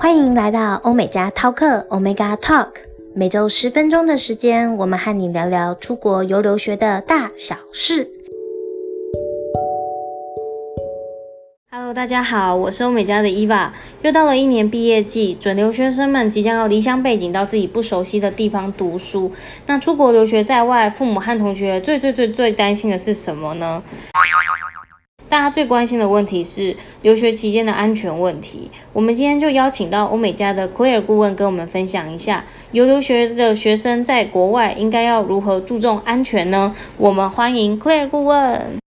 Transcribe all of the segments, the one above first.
欢迎来到欧美家 Talk Omega Talk，每周十分钟的时间，我们和你聊聊出国游留学的大小事。Hello，大家好，我是欧美家的 Eva，又到了一年毕业季，准留学生们即将要离乡背井到自己不熟悉的地方读书。那出国留学在外，父母和同学最最最最担心的是什么呢？大家最关心的问题是留学期间的安全问题。我们今天就邀请到欧美家的 Claire 顾问跟我们分享一下，游留学的学生在国外应该要如何注重安全呢？我们欢迎 Claire 顾问。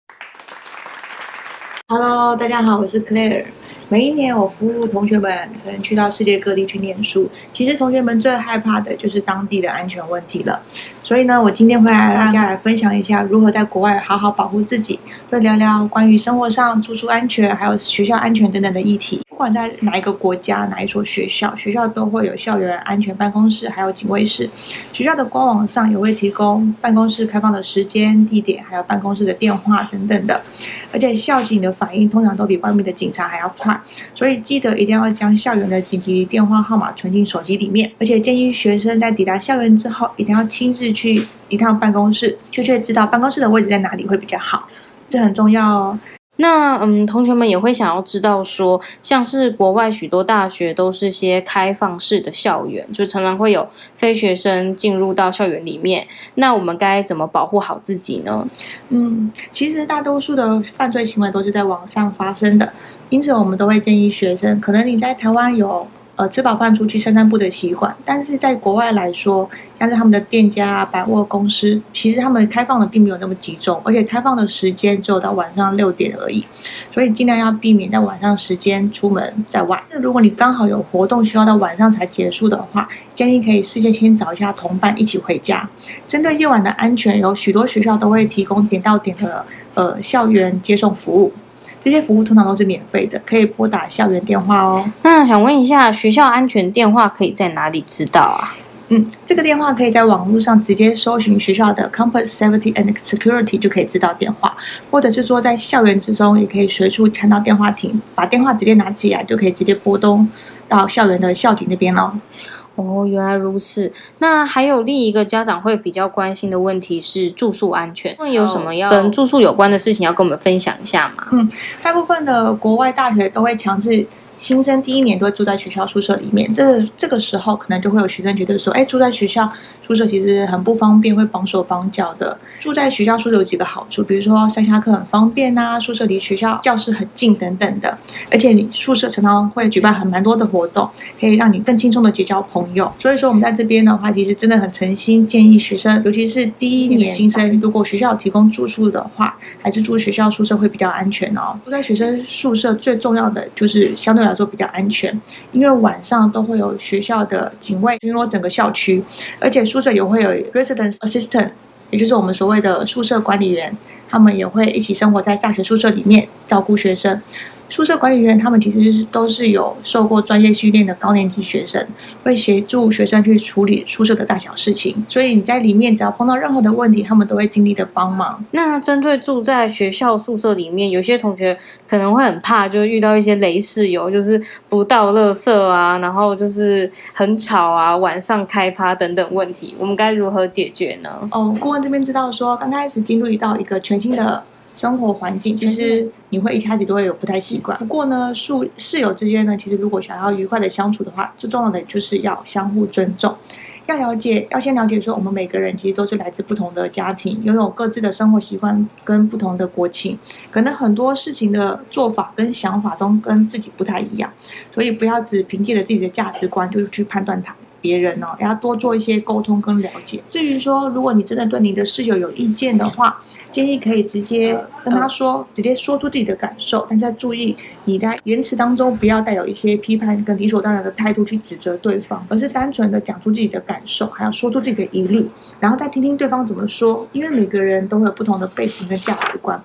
Hello，大家好，我是 Claire。每一年我服务同学们，可能去到世界各地去念书，其实同学们最害怕的就是当地的安全问题了。所以呢，我今天会来大家来分享一下如何在国外好好保护自己，会聊聊关于生活上住宿安全，还有学校安全等等的议题。不管在哪一个国家，哪一所学校，学校都会有校园安全办公室，还有警卫室。学校的官网上也会提供办公室开放的时间、地点，还有办公室的电话等等的。而且校警的反应通常都比外面的警察还要快，所以记得一定要将校园的紧急电话号码存进手机里面。而且建议学生在抵达校园之后，一定要亲自去一趟办公室，确切知道办公室的位置在哪里会比较好，这很重要哦。那嗯，同学们也会想要知道说，像是国外许多大学都是些开放式的校园，就常常会有非学生进入到校园里面。那我们该怎么保护好自己呢？嗯，其实大多数的犯罪行为都是在网上发生的，因此我们都会建议学生，可能你在台湾有。呃，吃饱饭出去散散步的习惯，但是在国外来说，像是他们的店家啊、百货公司，其实他们开放的并没有那么集中，而且开放的时间只有到晚上六点而已，所以尽量要避免在晚上时间出门在外。那如果你刚好有活动需要到晚上才结束的话，建议可以事先先找一下同伴一起回家。针对夜晚的安全，有许多学校都会提供点到点的呃校园接送服务。这些服务通常都是免费的，可以拨打校园电话哦。那想问一下，学校安全电话可以在哪里知道啊？嗯，这个电话可以在网络上直接搜寻学校的 Campus Safety and Security 就可以知道电话，或者是说在校园之中也可以随处看到电话亭，把电话直接拿起来就可以直接拨通到校园的校警那边喽。哦，原来如此。那还有另一个家长会比较关心的问题是住宿安全。那有什么要跟住宿有关的事情要跟我们分享一下吗？嗯，大部分的国外大学都会强制。新生第一年都会住在学校宿舍里面，这个、这个时候可能就会有学生觉得说，哎，住在学校宿舍其实很不方便，会绑手绑脚的。住在学校宿舍有几个好处，比如说上下课很方便啊，宿舍离学校教室很近等等的，而且你宿舍常常会举办很蛮多的活动，可以让你更轻松的结交朋友。所以说我们在这边的话，其实真的很诚心建议学生，尤其是第一年新生，如果学校提供住宿的话，还是住学校宿舍会比较安全哦。住在学生宿舍最重要的就是相对来说比较安全，因为晚上都会有学校的警卫巡逻整个校区，而且宿舍也会有 residence assistant，也就是我们所谓的宿舍管理员，他们也会一起生活在大学宿舍里面，照顾学生。宿舍管理员他们其实是都是有受过专业训练的高年级学生，会协助学生去处理宿舍的大小事情。所以你在里面只要碰到任何的问题，他们都会尽力的帮忙。那针对住在学校宿舍里面，有些同学可能会很怕，就遇到一些雷室友，就是不倒垃圾啊，然后就是很吵啊，晚上开趴等等问题，我们该如何解决呢？哦，顾问这边知道说，刚开始进入到一个全新的。生活环境其实你会一开始都会有不太习惯，不过呢，宿室友之间呢，其实如果想要愉快的相处的话，最重要的就是要相互尊重，要了解，要先了解说我们每个人其实都是来自不同的家庭，拥有各自的生活习惯跟不同的国情，可能很多事情的做法跟想法都跟自己不太一样，所以不要只凭借着自己的价值观就去判断他。别人哦，要多做一些沟通跟了解。至于说，如果你真的对你的室友有意见的话，建议可以直接跟他说，直接说出自己的感受。但在注意你在言辞当中不要带有一些批判跟理所当然的态度去指责对方，而是单纯的讲出自己的感受，还要说出自己的疑虑，然后再听听对方怎么说。因为每个人都会有不同的背景跟价值观，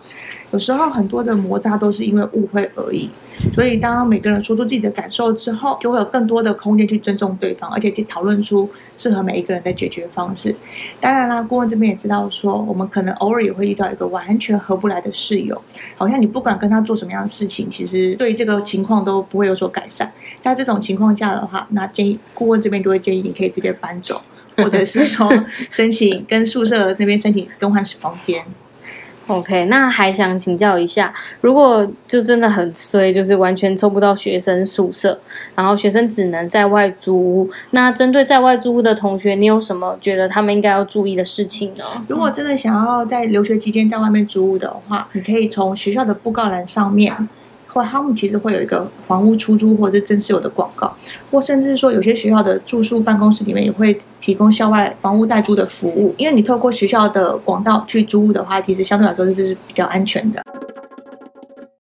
有时候很多的摩擦都是因为误会而已。所以，当每个人说出自己的感受之后，就会有更多的空间去尊重对方，而且去讨论出适合每一个人的解决方式。当然啦，顾问这边也知道说，我们可能偶尔也会遇到一个完全合不来的室友，好像你不管跟他做什么样的事情，其实对这个情况都不会有所改善。在这种情况下的话，那建议顾问这边就会建议你可以直接搬走，或者是说申请跟宿舍那边申请更换房间。OK，那还想请教一下，如果就真的很衰，就是完全抽不到学生宿舍，然后学生只能在外租屋，那针对在外租屋的同学，你有什么觉得他们应该要注意的事情呢？如果真的想要在留学期间在外面租屋的话，你可以从学校的布告栏上面。或他们其实会有一个房屋出租或者是真实有的广告，或甚至是说有些学校的住宿办公室里面也会提供校外房屋代租的服务。因为你透过学校的广告去租屋的话，其实相对来说这是比较安全的。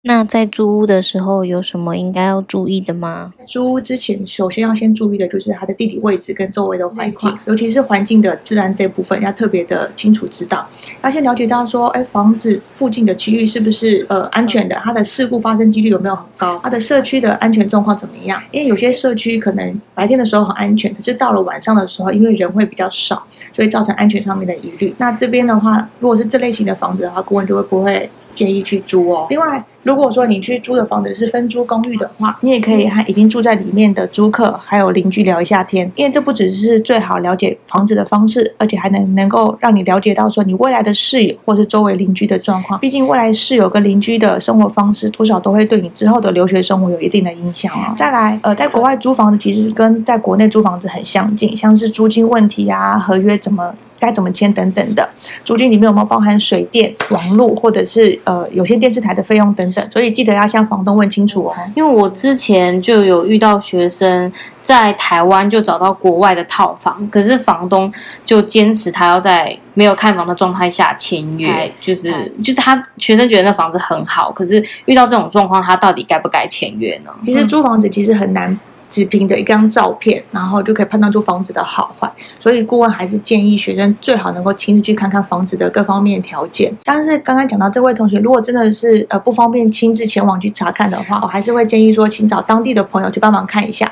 那在租屋的时候有什么应该要注意的吗？租屋之前，首先要先注意的就是它的地理位置跟周围的环境，尤其是环境的治安这部分要特别的清楚知道。要先了解到说，哎，房子附近的区域是不是呃安全的？它的事故发生几率有没有很高？它的社区的安全状况怎么样？因为有些社区可能白天的时候很安全，可是到了晚上的时候，因为人会比较少，所以造成安全上面的疑虑。那这边的话，如果是这类型的房子的话，顾问就会不会建议去租哦。另外，如果说你去租的房子是分租公寓的话，你也可以和已经住在里面的租客还有邻居聊一下天，因为这不只是最好了解房子的方式，而且还能能够让你了解到说你未来的室友或是周围邻居的状况。毕竟未来室友跟邻居的生活方式多少都会对你之后的留学生活有一定的影响哦。再来，呃，在国外租房子其实是跟在国内租房子很相近，像是租金问题啊、合约怎么。该怎么签等等的，租金里面有没有包含水电、网络，或者是呃有些电视台的费用等等？所以记得要向房东问清楚哦。因为我之前就有遇到学生在台湾就找到国外的套房，可是房东就坚持他要在没有看房的状态下签约，就是就是他学生觉得那房子很好，可是遇到这种状况，他到底该不该签约呢？其实租房子其实很难。只凭的一张照片，然后就可以判断出房子的好坏，所以顾问还是建议学生最好能够亲自去看看房子的各方面条件。但是刚刚讲到这位同学，如果真的是呃不方便亲自前往去查看的话，我还是会建议说，请找当地的朋友去帮忙看一下。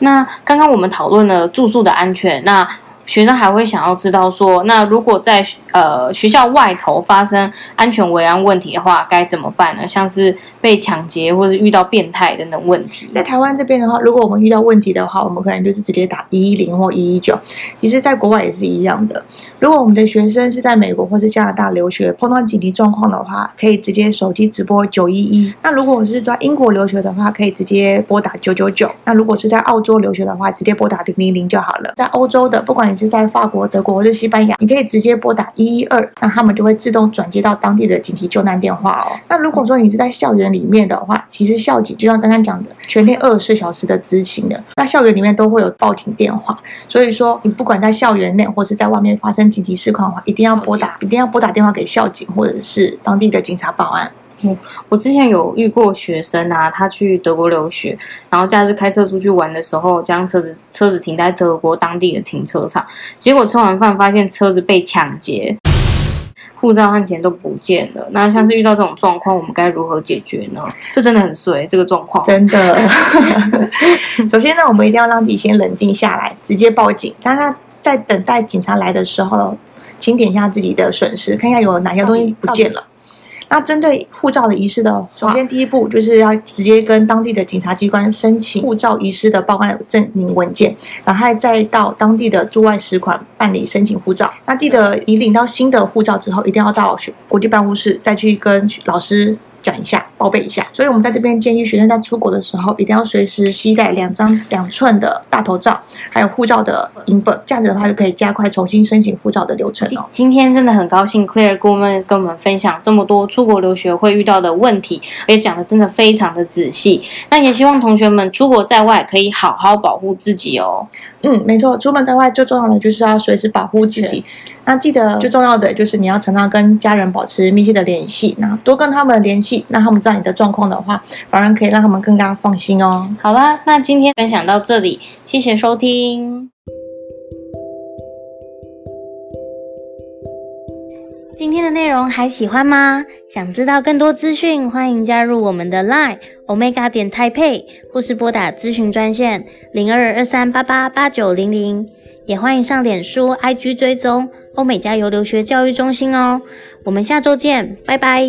那刚刚我们讨论了住宿的安全，那。学生还会想要知道说，那如果在呃学校外头发生安全维安问题的话，该怎么办呢？像是被抢劫或是遇到变态等等问题。在台湾这边的话，如果我们遇到问题的话，我们可能就是直接打一一零或一一九。其实，在国外也是一样的。如果我们的学生是在美国或是加拿大留学，碰到紧急状况的话，可以直接手机直拨九一一。那如果我是在英国留学的话，可以直接拨打九九九。那如果是在澳洲留学的话，直接拨打零零零就好了。在欧洲的，不管你是在法国、德国或者西班牙，你可以直接拨打一一二，那他们就会自动转接到当地的紧急救难电话哦。那如果说你是在校园里面的话，其实校警就像刚刚讲的，全天二十四小时的执勤的。那校园里面都会有报警电话，所以说你不管在校园内或是在外面发生紧急事况的话，一定要拨打，一定要拨打电话给校警或者是当地的警察报案。我之前有遇过学生啊，他去德国留学，然后假日开车出去玩的时候，将车子车子停在德国当地的停车场，结果吃完饭发现车子被抢劫，护照和钱都不见了。那像是遇到这种状况，我们该如何解决呢？这真的很衰，这个状况真的。首先呢，我们一定要让自己先冷静下来，直接报警。但他在等待警察来的时候，请点一下自己的损失，看一下有哪些东西不见了。那针对护照的遗失的，首先第一步就是要直接跟当地的警察机关申请护照遗失的报案证明文件，然后再到当地的驻外使馆办理申请护照。那记得你领到新的护照之后，一定要到国际办公室再去跟老师。讲一下，报备一下。所以，我们在这边建议学生在出国的时候，一定要随时携带两张两寸的大头照，还有护照的影本。这样子的话，就可以加快重新申请护照的流程哦。今天真的很高兴，Claire 顾问跟我们分享这么多出国留学会遇到的问题，而且讲的真的非常的仔细。那也希望同学们出国在外可以好好保护自己哦。嗯，没错，出门在外最重要的就是要随时保护自己。那记得最重要的就是你要常常跟家人保持密切的联系，那多跟他们联系，让他们知道你的状况的话，反而可以让他们更加放心哦。好啦，那今天分享到这里，谢谢收听。今天的内容还喜欢吗？想知道更多资讯，欢迎加入我们的 Line Omega 点 Taipei，或是拨打咨询专线零二二三八八八九零零。也欢迎上脸书、IG 追踪欧美加油留学教育中心哦。我们下周见，拜拜。